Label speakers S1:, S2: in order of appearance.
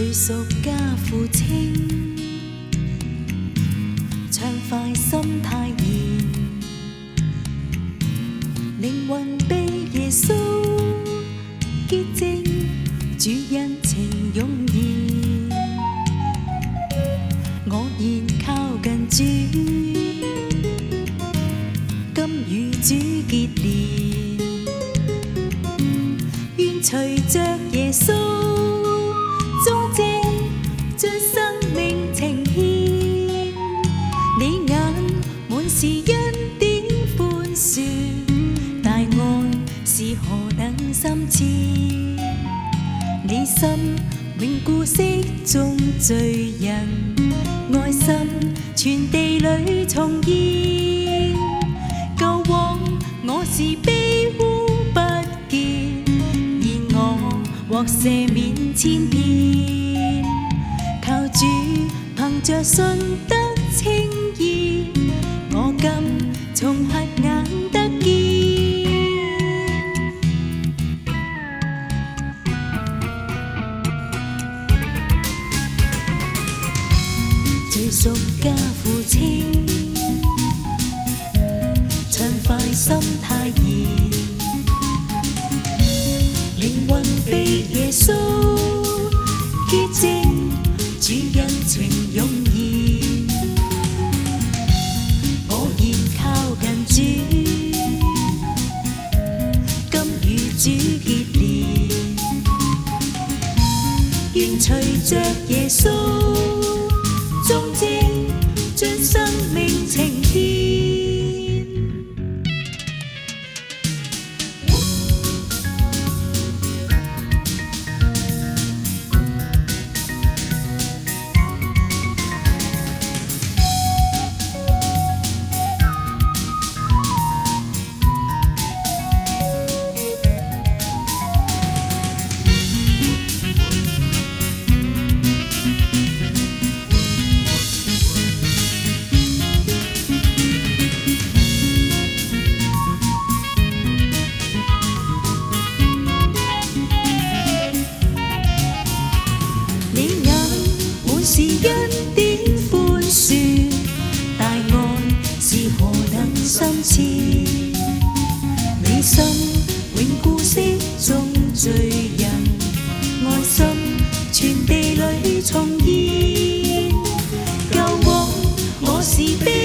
S1: 最熟家父清，畅快心泰然，灵魂被耶稣洁净，主恩情永延。我愿靠近主，今与主结连，愿随着耶稣。是何等心切？你心永固色中醉人，爱心全地里重现。旧往我是悲呼不见，现我获赦免千遍。求主凭着信得清义，我今从黑暗。最屬家父清，暢快心態宜，靈魂被耶穌潔淨，主恩情湧現，我願靠近主，今與主見。See.